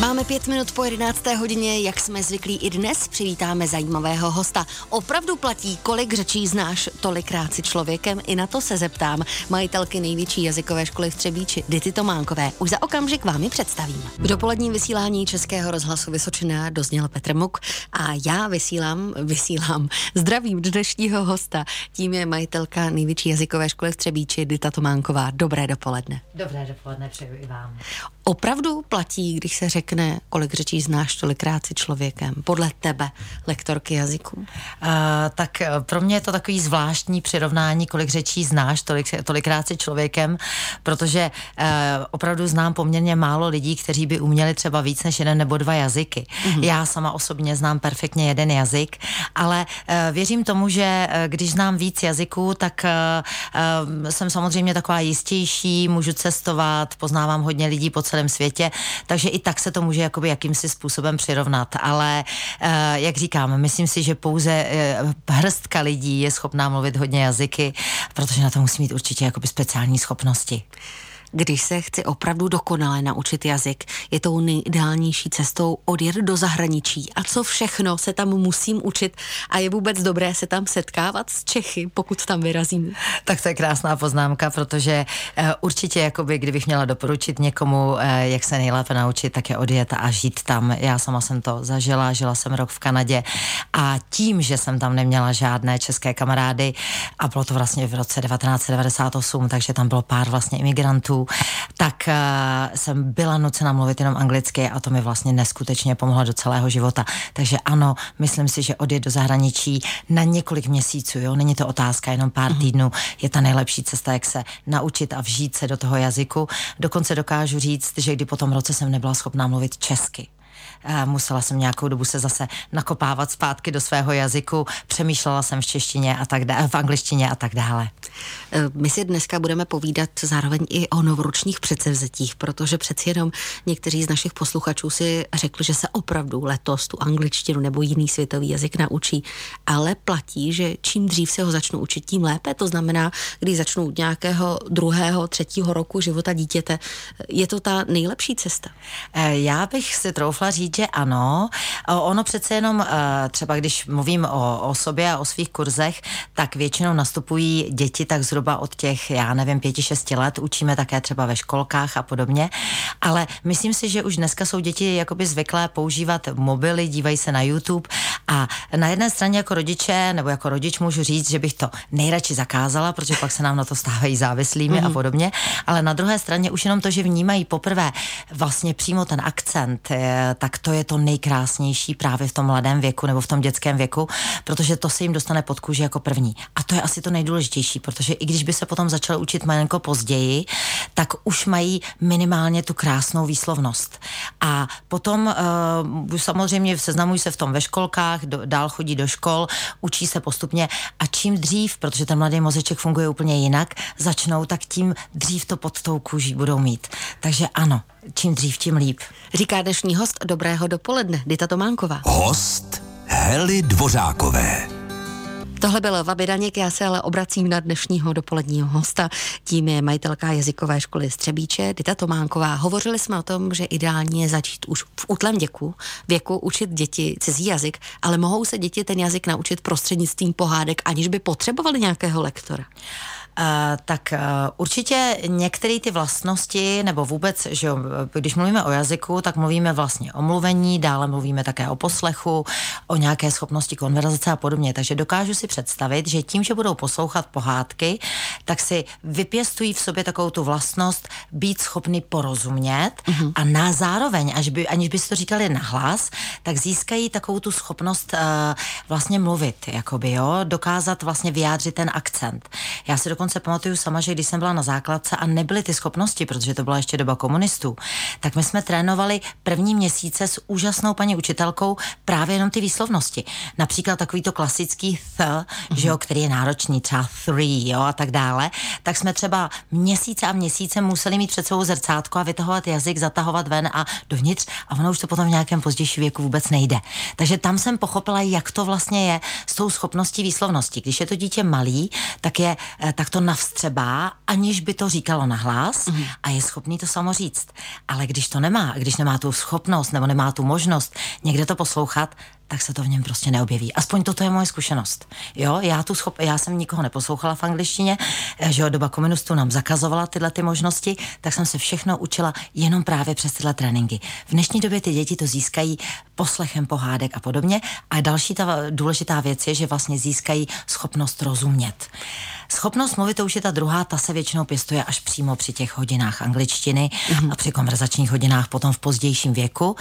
Máme pět minut po 11. hodině, jak jsme zvyklí i dnes, přivítáme zajímavého hosta. Opravdu platí, kolik řečí znáš, tolikrát si člověkem, i na to se zeptám. Majitelky největší jazykové školy v Třebíči, Dity Tománkové. Už za okamžik vám ji představím. V dopoledním vysílání Českého rozhlasu Vysočina dozněl Petr Muk a já vysílám, vysílám, zdravím dnešního hosta. Tím je majitelka největší jazykové školy v Třebíči, Dita Tománková. Dobré dopoledne. Dobré dopoledne přeju i vám. Opravdu platí, když se řekne, kolik řečí znáš, tolikrát si člověkem, podle tebe, lektorky jazyků? Uh, tak eh, pro mě je to takový zvláštní přirovnání, kolik řečí znáš, tolik, tolikrát si člověkem, protože uh, opravdu znám poměrně málo lidí, kteří by uměli třeba víc než jeden nebo dva jazyky. Uh-huh. Já sama osobně znám perfektně jeden jazyk, ale uh, věřím tomu, že uh, když znám víc jazyků, tak uh, uh, jsem samozřejmě taková jistější, můžu cestovat, poznávám hodně lidí po celé celém světě, takže i tak se to může jakoby jakýmsi způsobem přirovnat. Ale eh, jak říkám, myslím si, že pouze eh, hrstka lidí je schopná mluvit hodně jazyky, protože na to musí mít určitě jakoby speciální schopnosti. Když se chci opravdu dokonale naučit jazyk, je tou nejideálnější cestou odjet do zahraničí. A co všechno se tam musím učit a je vůbec dobré se tam setkávat s Čechy, pokud tam vyrazím? Tak to je krásná poznámka, protože uh, určitě, jakoby, kdybych měla doporučit někomu, uh, jak se nejlépe naučit, tak je odjet a žít tam. Já sama jsem to zažila, žila jsem rok v Kanadě a tím, že jsem tam neměla žádné české kamarády a bylo to vlastně v roce 1998, takže tam bylo pár vlastně imigrantů, tak uh, jsem byla nucena mluvit jenom anglicky a to mi vlastně neskutečně pomohlo do celého života. Takže ano, myslím si, že odjet do zahraničí na několik měsíců, jo, není to otázka, jenom pár mm-hmm. týdnů, je ta nejlepší cesta, jak se naučit a vžít se do toho jazyku. Dokonce dokážu říct, že kdy po tom roce jsem nebyla schopná mluvit česky musela jsem nějakou dobu se zase nakopávat zpátky do svého jazyku, přemýšlela jsem v češtině a tak dále, v angličtině a tak dále. E, my si dneska budeme povídat zároveň i o novoročních předsevzetích, protože přeci jenom někteří z našich posluchačů si řekli, že se opravdu letos tu angličtinu nebo jiný světový jazyk naučí, ale platí, že čím dřív se ho začnu učit, tím lépe. To znamená, když začnu od nějakého druhého, třetího roku života dítěte, je to ta nejlepší cesta? E, já bych si troufla říct, že ano. Ono přece jenom, eh, třeba když mluvím o, o sobě a o svých kurzech, tak většinou nastupují děti tak zhruba od těch, já nevím, pěti, šesti let. Učíme také třeba ve školkách a podobně. Ale myslím si, že už dneska jsou děti jakoby zvyklé používat mobily, dívají se na YouTube a na jedné straně jako rodiče nebo jako rodič můžu říct, že bych to nejradši zakázala, protože pak se nám na to stávají závislými mm-hmm. a mhm. podobně. Ale na druhé straně už jenom to, že vnímají poprvé vlastně přímo ten akcent, eh, tak to je to nejkrásnější právě v tom mladém věku nebo v tom dětském věku, protože to se jim dostane pod kůži jako první. A to je asi to nejdůležitější, protože i když by se potom začal učit malinko později, tak už mají minimálně tu krásnou výslovnost. A potom uh, samozřejmě seznamují se v tom ve školkách, do, dál chodí do škol, učí se postupně a čím dřív, protože ten mladý mozeček funguje úplně jinak, začnou, tak tím dřív to pod tou kůží budou mít. Takže ano, čím dřív, tím líp. Říká dnešní host Dobrého dopoledne, Dita Tománková. Host Heli Dvořákové. Tohle byl Vabidaněk, já se ale obracím na dnešního dopoledního hosta. Tím je majitelka jazykové školy Střebíče, Dita Tománková. Hovořili jsme o tom, že ideální je začít už v útlém věku, věku učit děti cizí jazyk, ale mohou se děti ten jazyk naučit prostřednictvím pohádek, aniž by potřebovali nějakého lektora. Uh, tak uh, určitě některé ty vlastnosti, nebo vůbec, že jo, když mluvíme o jazyku, tak mluvíme vlastně o mluvení, dále mluvíme také o poslechu, o nějaké schopnosti konverzace a podobně. Takže dokážu si představit, že tím, že budou poslouchat pohádky, tak si vypěstují v sobě takovou tu vlastnost být schopný porozumět uh-huh. a na zároveň, až by, aniž by si to říkali nahlas, tak získají takovou tu schopnost uh, vlastně mluvit, jakoby, jo, dokázat vlastně vyjádřit ten akcent. Já si dokonce dokonce pamatuju sama, že když jsem byla na základce a nebyly ty schopnosti, protože to byla ještě doba komunistů, tak my jsme trénovali první měsíce s úžasnou paní učitelkou právě jenom ty výslovnosti. Například takový to klasický th, mm-hmm. že jo, který je náročný, třeba three, jo, a tak dále, tak jsme třeba měsíce a měsíce museli mít před sebou zrcátko a vytahovat jazyk, zatahovat ven a dovnitř a ono už to potom v nějakém pozdějším věku vůbec nejde. Takže tam jsem pochopila, jak to vlastně je s tou schopností výslovnosti. Když je to dítě malý, tak je, eh, tak to to navstřebá, aniž by to říkalo nahlas mm. a je schopný to samo říct. Ale když to nemá, když nemá tu schopnost nebo nemá tu možnost někde to poslouchat, tak se to v něm prostě neobjeví. Aspoň toto je moje zkušenost. Jo, já, tu schop, já jsem nikoho neposlouchala v angličtině, eh, že jo, doba komunistů nám zakazovala tyhle ty možnosti, tak jsem se všechno učila jenom právě přes tyhle tréninky. V dnešní době ty děti to získají poslechem pohádek a podobně. A další ta důležitá věc je, že vlastně získají schopnost rozumět. Schopnost mluvit, to už je ta druhá, ta se většinou pěstuje až přímo při těch hodinách angličtiny mm-hmm. a při konverzačních hodinách potom v pozdějším věku.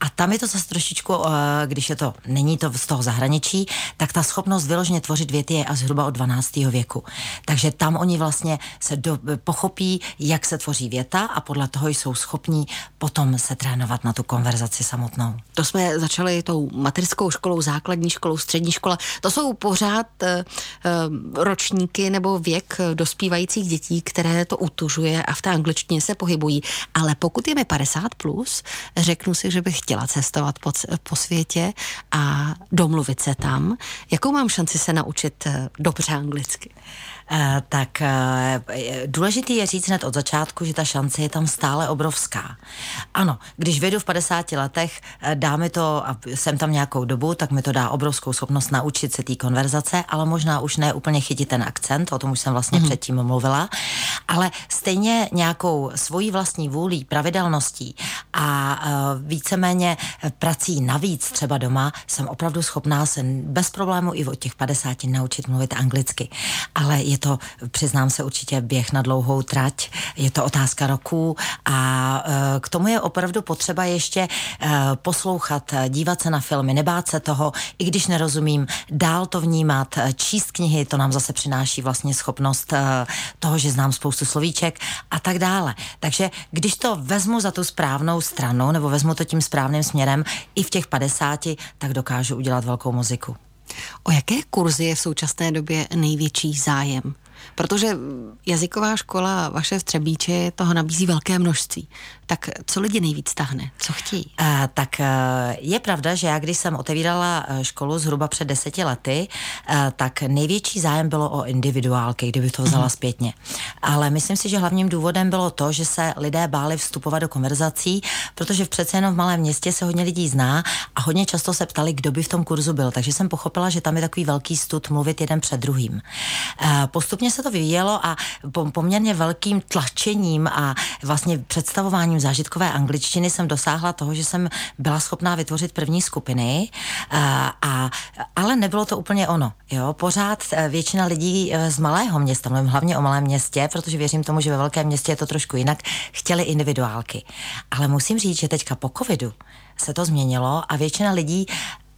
A tam je to zase trošičku, eh, když je to, není to z toho zahraničí, tak ta schopnost vyloženě tvořit věty je až zhruba od 12. věku. Takže tam oni vlastně se do, pochopí, jak se tvoří věta a podle toho jsou schopní potom se trénovat na tu konverzaci samotnou. To jsme začali tou mateřskou školou, základní školou, střední škola. To jsou pořád uh, ročníky nebo věk dospívajících dětí, které to utužuje a v té angličtině se pohybují. Ale pokud je mi 50 plus, řeknu si, že bych chtěla cestovat po, po světě a domluvit se tam. Jakou mám šanci se naučit eh, dobře anglicky? Eh, tak eh, důležitý je říct hned od začátku, že ta šance je tam stále obrovská. Ano, když vědu v 50 letech, eh, dá mi to, a jsem tam nějakou dobu, tak mi to dá obrovskou schopnost naučit se té konverzace, ale možná už ne úplně chytit ten akcent, o tom už jsem vlastně mm-hmm. předtím mluvila, ale stejně nějakou svojí vlastní vůlí, pravidelností a víceméně prací navíc třeba doma jsem opravdu schopná se bez problému i od těch 50 naučit mluvit anglicky. Ale je to, přiznám se, určitě běh na dlouhou trať, je to otázka roku a e, k tomu je opravdu potřeba ještě e, poslouchat, dívat se na filmy, nebát se toho, i když nerozumím, dál to vnímat, e, číst knihy, to nám zase přináší vlastně schopnost toho, že znám spoustu slovíček a tak dále. Takže když to vezmu za tu správnou stranu, nebo vezmu to tím správným směrem, i v těch 50, tak dokážu udělat velkou muziku. O jaké kurzy je v současné době největší zájem? Protože jazyková škola vaše v Třebíči toho nabízí velké množství. Tak co lidi nejvíc tahne? Co chtějí? Uh, tak uh, je pravda, že já když jsem otevírala uh, školu zhruba před deseti lety, uh, tak největší zájem bylo o individuálky, kdyby to vzala uh-huh. zpětně. Ale myslím si, že hlavním důvodem bylo to, že se lidé báli vstupovat do konverzací, protože v přece jenom v malém městě se hodně lidí zná a hodně často se ptali, kdo by v tom kurzu byl. Takže jsem pochopila, že tam je takový velký stud mluvit jeden před druhým. Uh, postupně se to vyvíjelo a poměrně velkým tlačením a vlastně představováním zážitkové angličtiny jsem dosáhla toho, že jsem byla schopná vytvořit první skupiny, a, a, ale nebylo to úplně ono. Jo? Pořád e, většina lidí e, z malého města, mluvím hlavně o malém městě, protože věřím tomu, že ve velkém městě je to trošku jinak, chtěli individuálky. Ale musím říct, že teďka po covidu se to změnilo a většina lidí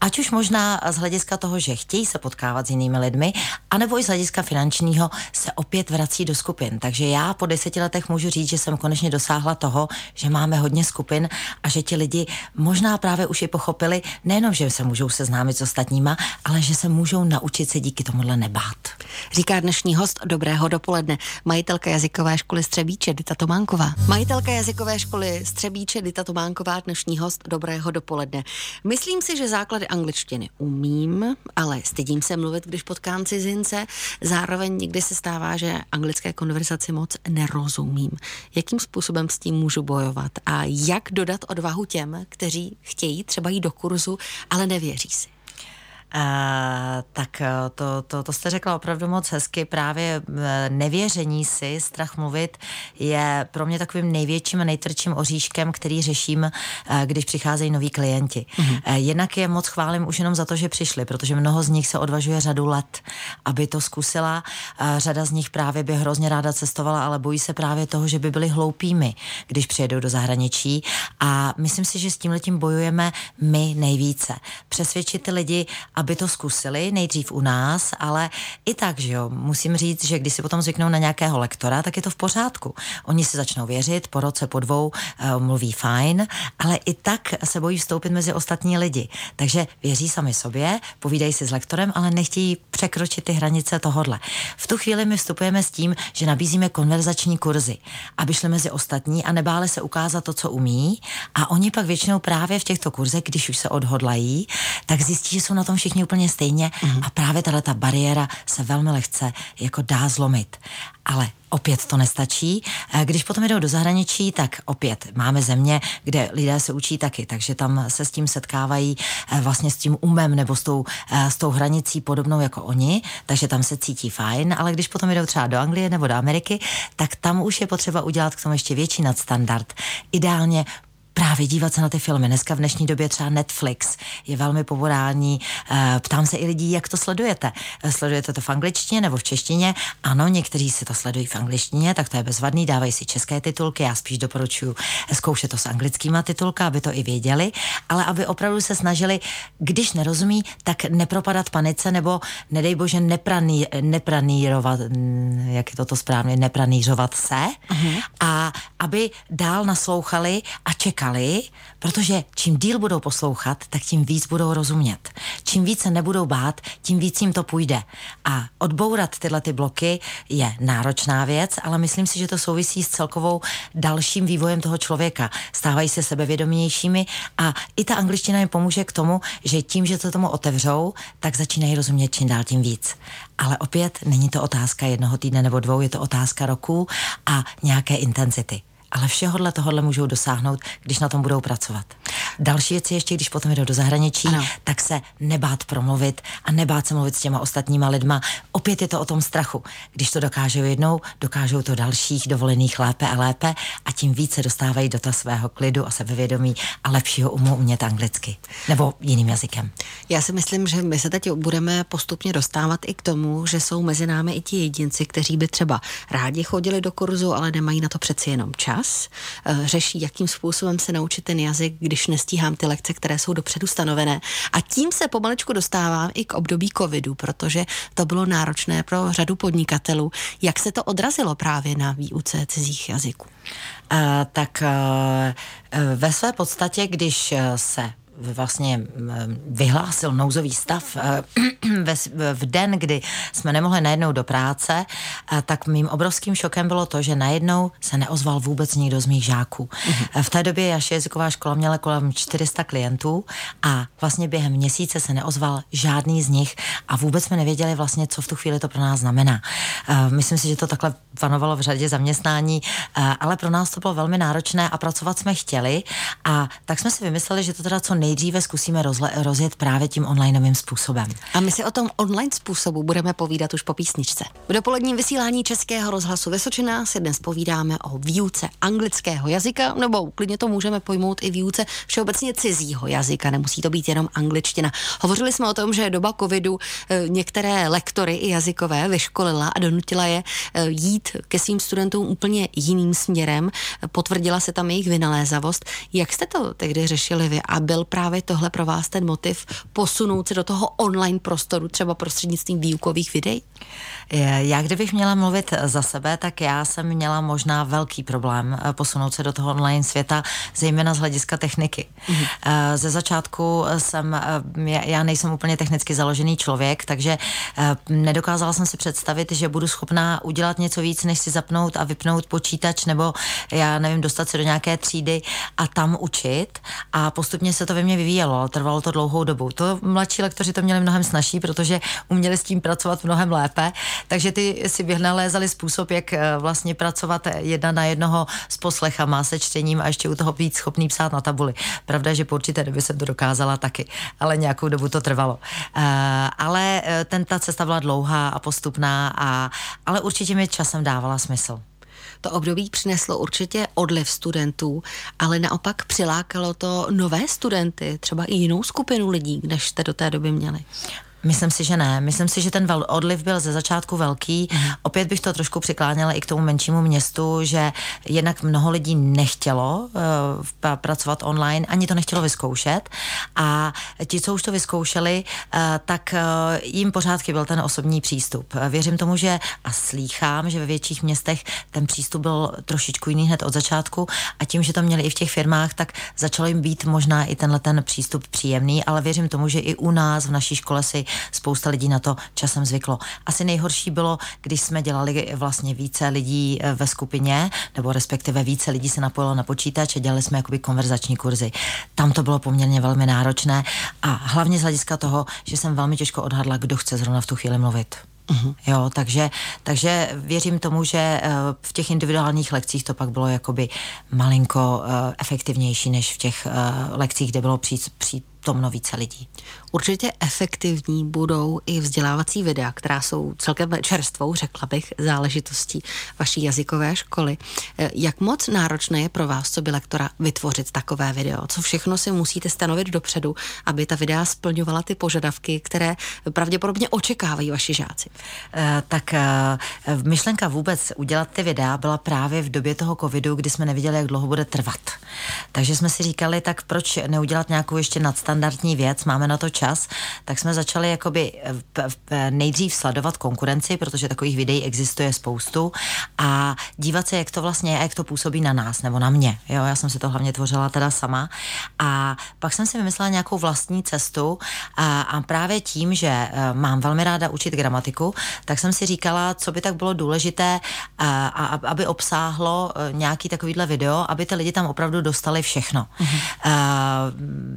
Ať už možná z hlediska toho, že chtějí se potkávat s jinými lidmi, anebo i z hlediska finančního se opět vrací do skupin. Takže já po deseti letech můžu říct, že jsem konečně dosáhla toho, že máme hodně skupin a že ti lidi možná právě už i pochopili, nejenom, že se můžou seznámit s ostatníma, ale že se můžou naučit se díky tomuhle nebát. Říká dnešní host Dobrého dopoledne, majitelka jazykové školy Střebíče Dita Tománková. Majitelka jazykové školy Střebíče Dita Tománková, dnešní host Dobrého dopoledne. Myslím si, že základy angličtiny umím, ale stydím se mluvit, když potkám cizince. Zároveň někdy se stává, že anglické konverzaci moc nerozumím. Jakým způsobem s tím můžu bojovat a jak dodat odvahu těm, kteří chtějí třeba jít do kurzu, ale nevěří si? Uh, tak eh, to, to, to jste řekla opravdu moc hezky. Právě eh, nevěření si, strach mluvit, je pro mě takovým největším a nejtvrdším oříškem, který řeším, když přicházejí noví klienti. Uh-huh. Jednak je moc chválím už jenom za to, že přišli, protože mnoho z nich se odvažuje řadu let, aby to zkusila. Řada z nich právě by hrozně ráda cestovala, ale bojí se právě toho, že by byli hloupými, když přijedou do zahraničí. A myslím si, že s tím letím bojujeme my nejvíce. Přesvědčit ty lidi, aby to zkusili, nejdřív u nás, ale i tak, že jo, musím říct, že když si potom zvyknou na nějakého lektora, tak je to v pořádku. Oni si začnou věřit, po roce, po dvou uh, mluví fajn, ale i tak se bojí vstoupit mezi ostatní lidi. Takže věří sami sobě, povídají si s lektorem, ale nechtějí překročit ty hranice tohodle. V tu chvíli my vstupujeme s tím, že nabízíme konverzační kurzy, aby šli mezi ostatní a nebáli se ukázat to, co umí. A oni pak většinou právě v těchto kurzech, když už se odhodlají, tak zjistí, že jsou na tom všichni všichni úplně stejně mm. a právě tahle ta bariéra se velmi lehce jako dá zlomit. Ale opět to nestačí. Když potom jdou do zahraničí, tak opět máme země, kde lidé se učí taky, takže tam se s tím setkávají eh, vlastně s tím umem nebo s tou, eh, s tou hranicí podobnou jako oni, takže tam se cítí fajn, ale když potom jdou třeba do Anglie nebo do Ameriky, tak tam už je potřeba udělat k tomu ještě větší nadstandard. Ideálně právě dívat se na ty filmy. Dneska v dnešní době třeba Netflix je velmi populární. Eh, ptám se i lidí, jak to sledujete. Eh, sledujete to v angličtině nebo v češtině? Ano, někteří si to sledují v angličtině, tak to je bezvadný, dávají si české titulky. Já spíš doporučuji zkoušet to s anglickýma titulka, aby to i věděli, ale aby opravdu se snažili, když nerozumí, tak nepropadat panice nebo nedej bože nepraný, nepranírovat, mm, jak je toto správně, nepranířovat se uh-huh. a aby dál naslouchali a čekali čekali, protože čím díl budou poslouchat, tak tím víc budou rozumět. Čím víc se nebudou bát, tím víc jim to půjde. A odbourat tyhle ty bloky je náročná věc, ale myslím si, že to souvisí s celkovou dalším vývojem toho člověka. Stávají se sebevědomějšími a i ta angličtina jim pomůže k tomu, že tím, že to tomu otevřou, tak začínají rozumět čím dál tím víc. Ale opět není to otázka jednoho týdne nebo dvou, je to otázka roku a nějaké intenzity ale všehohle tohohle můžou dosáhnout, když na tom budou pracovat. Další věc je ještě, když potom jdou do zahraničí, ano. tak se nebát promluvit a nebát se mluvit s těma ostatníma lidma. Opět je to o tom strachu. Když to dokážou jednou, dokážou to dalších dovolených lépe a lépe a tím více dostávají do toho svého klidu a sebevědomí a lepšího umu umět anglicky nebo jiným jazykem. Já si myslím, že my se teď budeme postupně dostávat i k tomu, že jsou mezi námi i ti jedinci, kteří by třeba rádi chodili do kurzu, ale nemají na to přeci jenom čas. Eh, řeší, jakým způsobem se naučit ten jazyk, když nestíhám ty lekce, které jsou dopředu stanovené. A tím se pomalečku dostávám i k období covidu, protože to bylo náročné pro řadu podnikatelů. Jak se to odrazilo právě na výuce cizích jazyků? Uh, tak uh, ve své podstatě, když se vlastně vyhlásil nouzový stav eh, v den, kdy jsme nemohli najednou do práce, eh, tak mým obrovským šokem bylo to, že najednou se neozval vůbec nikdo z mých žáků. Mm-hmm. V té době Jaše jazyková škola měla kolem 400 klientů a vlastně během měsíce se neozval žádný z nich a vůbec jsme nevěděli vlastně, co v tu chvíli to pro nás znamená. Myslím si, že to takhle panovalo v řadě zaměstnání, ale pro nás to bylo velmi náročné a pracovat jsme chtěli a tak jsme si vymysleli, že to teda co nej nejdříve zkusíme rozle, rozjet právě tím onlineovým způsobem. A my si o tom online způsobu budeme povídat už po písničce. V dopoledním vysílání Českého rozhlasu Vysočina si dnes povídáme o výuce anglického jazyka, nebo klidně to můžeme pojmout i výuce všeobecně cizího jazyka, nemusí to být jenom angličtina. Hovořili jsme o tom, že doba covidu eh, některé lektory i jazykové vyškolila a donutila je eh, jít ke svým studentům úplně jiným směrem. Potvrdila se tam jejich vynalézavost. Jak jste to tehdy řešili vy a byl právě právě tohle pro vás ten motiv posunout se do toho online prostoru, třeba prostřednictvím výukových videí? Já kdybych měla mluvit za sebe, tak já jsem měla možná velký problém eh, posunout se do toho online světa, zejména z hlediska techniky. Mm-hmm. Ze začátku jsem, eh, já nejsem úplně technicky založený člověk, takže nedokázala jsem si představit, že budu schopná udělat něco víc, než si zapnout a vypnout počítač, nebo já nevím, dostat se do nějaké třídy a tam učit. A postupně se to ve mně vyvíjelo, ale trvalo to dlouhou dobu. To mladší lektoři to měli mnohem snažší, protože uměli s tím pracovat mnohem lépe, takže ty si vyhnalézali způsob, jak eh, vlastně pracovat jedna na jednoho s poslechama, se čtením a ještě u toho být schopný psát na tabuli. Pravda, že po určité době jsem to dokázala taky, ale nějakou dobu to trvalo. Uh, ale eh, ten, ta cesta byla dlouhá a postupná, a, ale určitě mi časem dávala smysl. To období přineslo určitě odliv studentů, ale naopak přilákalo to nové studenty, třeba i jinou skupinu lidí, než jste do té doby měli. Myslím si, že ne. Myslím si, že ten odliv byl ze začátku velký. Mm. Opět bych to trošku přikláněla i k tomu menšímu městu, že jednak mnoho lidí nechtělo uh, pracovat online, ani to nechtělo vyzkoušet. A ti, co už to vyzkoušeli, uh, tak uh, jim pořád chyběl ten osobní přístup. Věřím tomu, že a slýchám, že ve větších městech ten přístup byl trošičku jiný hned od začátku a tím, že to měli i v těch firmách, tak začalo jim být možná i tenhle ten přístup příjemný, ale věřím tomu, že i u nás v naší škole si spousta lidí na to časem zvyklo. Asi nejhorší bylo, když jsme dělali vlastně více lidí eh, ve skupině, nebo respektive více lidí se napojilo na počítač a dělali jsme jakoby konverzační kurzy. Tam to bylo poměrně velmi náročné a hlavně z hlediska toho, že jsem velmi těžko odhadla, kdo chce zrovna v tu chvíli mluvit. Uh-huh. Jo, takže, takže věřím tomu, že eh, v těch individuálních lekcích to pak bylo jakoby malinko uh, efektivnější než v těch lekcích, kde bylo tom více lidí. Určitě efektivní budou i vzdělávací videa, která jsou celkem čerstvou, řekla bych, záležitostí vaší jazykové školy. Eh, jak moc náročné je pro vás, co by lektora, vytvořit takové video? Co všechno si musíte stanovit dopředu, aby ta videa splňovala ty požadavky, které pravděpodobně očekávají vaši žáci? E, tak e, myšlenka vůbec udělat ty videa byla právě v době toho covidu, kdy jsme neviděli, jak dlouho bude trvat. Takže jsme si říkali, tak proč neudělat nějakou ještě nadstandardní věc, máme na to čas, tak jsme začali jakoby nejdřív sledovat konkurenci, protože takových videí existuje spoustu a dívat se, jak to vlastně je a jak to působí na nás nebo na mě. Jo, já jsem si to hlavně tvořila teda sama a pak jsem si vymyslela nějakou vlastní cestu a, a právě tím, že e, mám velmi ráda učit gramatiku, tak jsem si říkala, co by tak bylo důležité, a, a, aby obsáhlo nějaký takovýhle video, aby ty lidi tam opravdu dostali všechno. Mm-hmm. A,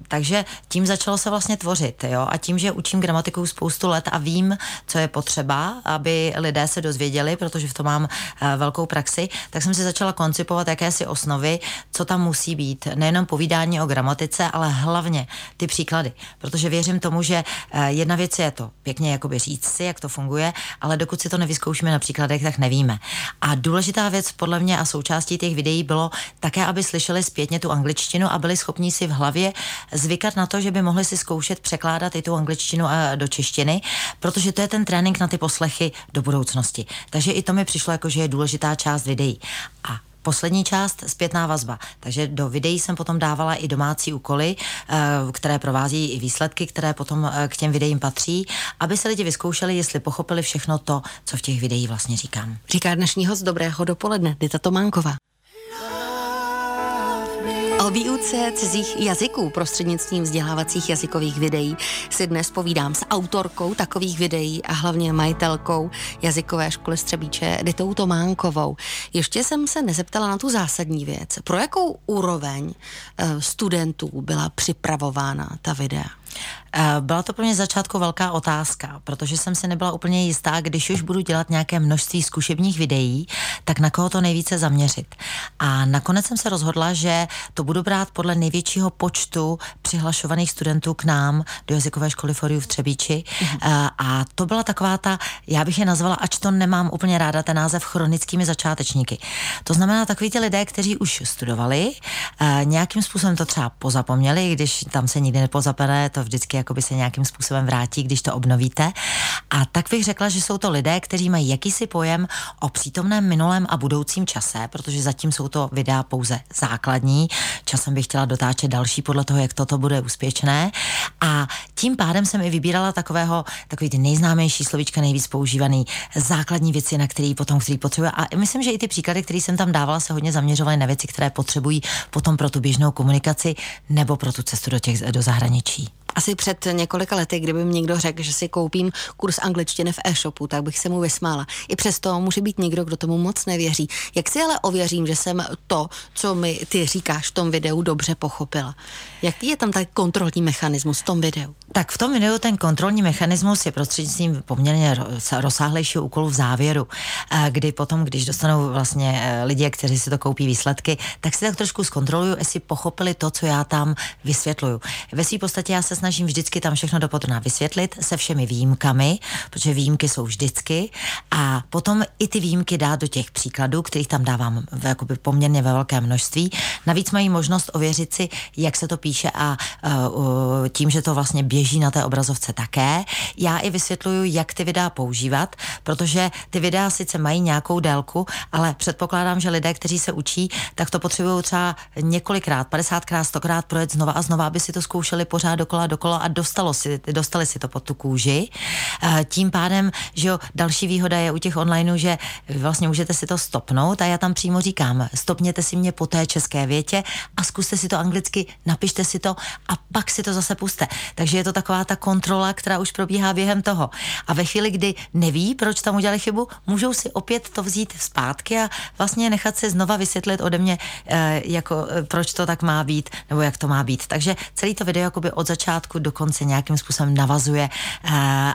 takže tím začalo se vlastně tvořit mluvit, jo, a tím, že učím gramatiku spoustu let a vím, co je potřeba, aby lidé se dozvěděli, protože v tom mám uh, velkou praxi, tak jsem si začala koncipovat jakési osnovy, co tam musí být. Nejenom povídání o gramatice, ale hlavně ty příklady, protože věřím tomu, že uh, jedna věc je to pěkně jakoby říct si, jak to funguje, ale dokud si to nevyzkoušíme na příkladech, tak nevíme. A důležitá věc podle mě a součástí těch videí bylo také, aby slyšeli zpětně tu angličtinu a byli schopni si v hlavě zvykat na to, že by mohli si zkoušet překládat překládat i tu angličtinu a do češtiny, protože to je ten trénink na ty poslechy do budoucnosti. Takže i to mi přišlo jako, že je důležitá část videí. A poslední část zpětná vazba. Takže do videí jsem potom dávala i domácí úkoly, eh, které provází i výsledky, které potom eh, k těm videím patří, aby se lidi vyzkoušeli, jestli pochopili všechno to, co v těch videích vlastně říkám. Říká dnešní host Dobrého dopoledne, Dita Tománková. O výuce cizích jazyků prostřednictvím vzdělávacích jazykových videí si dnes povídám s autorkou takových videí a hlavně majitelkou jazykové školy Střebíče Ditou Tománkovou. Ještě jsem se nezeptala na tu zásadní věc. Pro jakou úroveň eh, studentů byla připravována ta videa? Eh, byla to pro mě začátku velká otázka, protože jsem si nebyla úplně jistá, když už budu dělat nějaké množství zkušebních videí, tak na koho to nejvíce zaměřit. A nakonec jsem se rozhodla, že to budu brát podle největšího počtu přihlašovaných studentů k nám do jazykové školy Foriu v Třebíči. Mm-hmm. A to byla taková ta, já bych je nazvala, ač to nemám úplně ráda, ten název chronickými začátečníky. To znamená takový ty lidé, kteří už studovali, eh, nějakým způsobem to třeba pozapomněli, když tam se nikdy nepozapene, to vždycky jakoby se nějakým způsobem vrátí, když to obnovíte. A tak bych řekla, že jsou to lidé, kteří mají jakýsi pojem o přítomném minulém a budoucím čase, protože zatím jsou to videa pouze základní. Časem bych chtěla dotáčet další podle toho, jak toto bude úspěšné. A tím pádem jsem i vybírala takového, takový ty nejznámější slovíčka, nejvíc používaný, základní věci, na který potom, který potřebuje. A myslím, že i ty příklady, které jsem tam dávala, se hodně zaměřovaly na věci, které potřebují potom pro tu běžnou komunikaci nebo pro tu cestu do, těch, do zahraničí. Asi před několika lety, kdyby mi někdo řekl, že si koupím kurz angličtiny v e-shopu, tak bych se mu vysmála. I přesto může být někdo, kdo tomu moc nevěří. Jak si ale ověřím, že jsem to, co mi ty říkáš v tom videu, dobře pochopila? Jaký je tam ten kontrolní mechanismus v tom videu? Tak v tom videu ten kontrolní mechanismus je prostřednictvím poměrně rozsáhlejšího úkolu v závěru, kdy potom, když dostanou vlastně e, lidi, kteří si to koupí výsledky, tak si tak trošku zkontroluju, jestli pochopili to, co já tam vysvětluju. Ve své podstatě já se snažím vždycky tam všechno dopodrobná vysvětlit se všemi výjimkami, protože výjimky jsou vždycky a potom i ty výjimky dát do těch příkladů, kterých tam dávám v, jakoby poměrně ve velké množství. Navíc mají možnost ověřit si, jak se to píše a uh, tím, že to vlastně běží na té obrazovce také. Já i vysvětluju, jak ty videa používat, protože ty videa sice mají nějakou délku, ale předpokládám, že lidé, kteří se učí, tak to potřebují třeba několikrát, 50krát, 100krát projet znova a znova, aby si to zkoušeli pořád dokola dokola a dostalo si, dostali si to pod tu kůži. Eh, tím pádem, že jo, další výhoda je u těch onlineů, že vlastně můžete si to stopnout a já tam přímo říkám, stopněte si mě po té české větě a zkuste si to anglicky, napište si to a pak si to zase puste. Takže je to taková ta kontrola, která už probíhá během toho. A ve chvíli, kdy neví, proč tam udělali chybu, můžou si opět to vzít zpátky a vlastně nechat si znova vysvětlit ode mě, eh, jako, eh, proč to tak má být, nebo jak to má být. Takže celý to video jakoby od začátku do konce nějakým způsobem navazuje eh,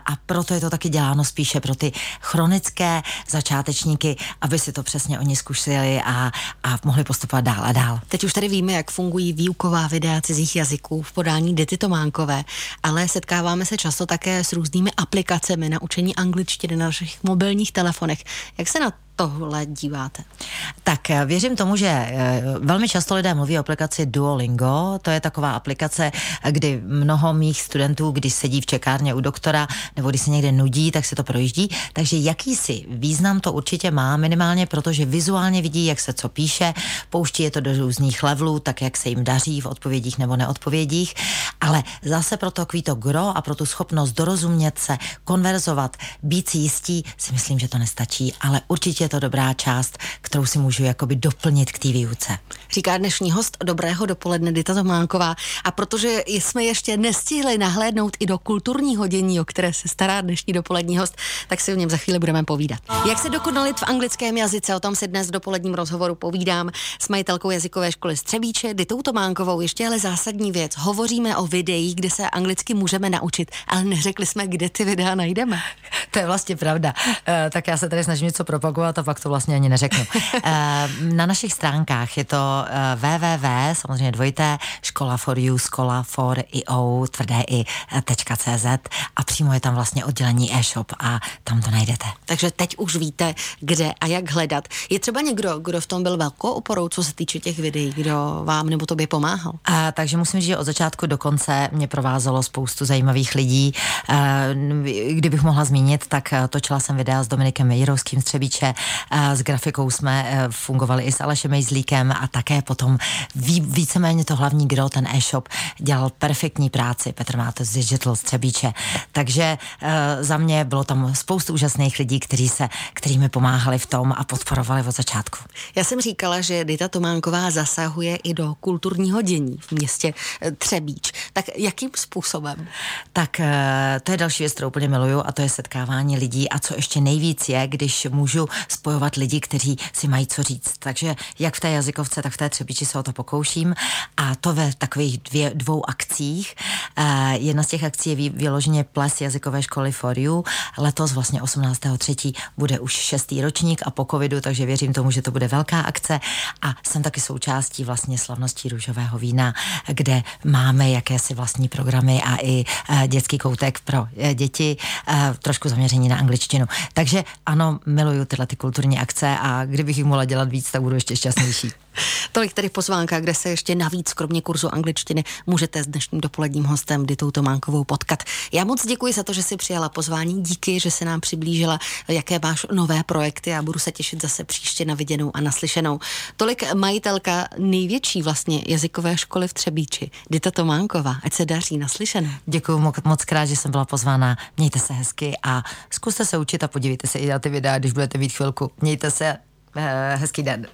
a proto je to taky děláno spíše pro ty chronické začátečníky, aby si to přesně oni zkusili a, a mohli postupovat dál a dál. Teď už tady víme, jak fungují výuková videa cizích jazyků v podání Dity Tománkové, ale setkáváme se často také s různými aplikacemi na učení angličtiny na našich mobilních telefonech. Jak se na tohle díváte? Tak eh, věřím tomu, že eh, velmi často lidé mluví o aplikaci Duolingo. To je taková aplikace, kdy mnoho mých studentů, když sedí v čekárně u doktora nebo když se někde nudí, tak se to projíždí. Takže jakýsi význam to určitě má, minimálně protože vizuálně vidí, jak se co píše, pouští je to do různých levelů, tak jak se jim daří v odpovědích nebo neodpovědích. Ale zase pro to to gro a pro tu schopnost dorozumět se, konverzovat, být si jistí, si myslím, že to nestačí, ale určitě je to dobrá část, kterou si můžu jakoby doplnit k té výuce. Říká dnešní host Dobrého dopoledne Dita Tománková. A protože jsme ještě nestihli nahlédnout i do kulturního dění, o které se stará dnešní dopolední host, tak si o něm za chvíli budeme povídat. Jak se dokonalit v anglickém jazyce, o tom si dnes v dopoledním rozhovoru povídám s majitelkou jazykové školy Střebíče, Ditou Tománkovou. Ještě ale zásadní věc. Hovoříme o videích, kde se anglicky můžeme naučit, ale neřekli jsme, kde ty videa najdeme. To je vlastně pravda. Uh, tak já se tady snažím něco propagovat a pak to vlastně ani neřeknu. Eh, na našich stránkách je to eh, www, samozřejmě dvojité, škola for you, škola for io, tvrdé i eh, .cz a přímo je tam vlastně oddělení e-shop a tam to najdete. Takže teď už víte, kde a jak hledat. Je třeba někdo, kdo v tom byl velkou oporou, co se týče těch videí, kdo vám nebo tobě pomáhal? A, takže musím říct, že od začátku do konce mě provázelo spoustu zajímavých lidí. A, kdybych mohla zmínit, tak točila jsem videa s Dominikem Jirovským z Třebíče, s grafikou jsme e, fungovali i s Alešem Mejzlíkem a také potom ví, víceméně to hlavní gro, ten e-shop, dělal perfektní práci. Petr Máte z Digital Střebíče. Takže e, za mě bylo tam spoustu úžasných lidí, kteří se, kteří mi pomáhali v tom a podporovali od začátku. Já jsem říkala, že Dita Tománková zasahuje i do kulturního dění v městě Třebíč. Tak jakým způsobem? Tak to je další věc, kterou úplně miluju a to je setkávání lidí a co ještě nejvíc je, když můžu spojovat lidi, kteří si mají co říct. Takže jak v té jazykovce, tak v té třebiči se o to pokouším a to ve takových dvě, dvou akcích. Uh, jedna z těch akcí je vyloženě ples jazykové školy For You. Letos vlastně 18.3. bude už šestý ročník a po covidu, takže věřím tomu, že to bude velká akce a jsem taky součástí vlastně slavností růžového vína, kde máme jakési vlastní programy a i uh, dětský koutek pro uh, děti, trošku zaměření na angličtinu. Takže ano, miluju tyhle ty kulturní akce a kdybych jich mohla dělat víc, tak budu ještě šťastnější. Tolik tedy pozvánka, kde se ještě navíc, kromě kurzu angličtiny, můžete s dnešním dopoledním hostem Ditou Tománkovou potkat. Já moc děkuji za to, že si přijala pozvání, díky, že se nám přiblížila, jaké máš nové projekty a budu se těšit zase příště na viděnou a naslyšenou. Tolik majitelka největší vlastně jazykové školy v Třebíči, Dita Tománková. Ať se daří naslyšenou. Děkuji moc, moc krát, že jsem byla pozvána. Mějte se hezky a zkuste se učit a podívejte se i na ty videa, když budete mít chvilku. Mějte se, eh, hezký den.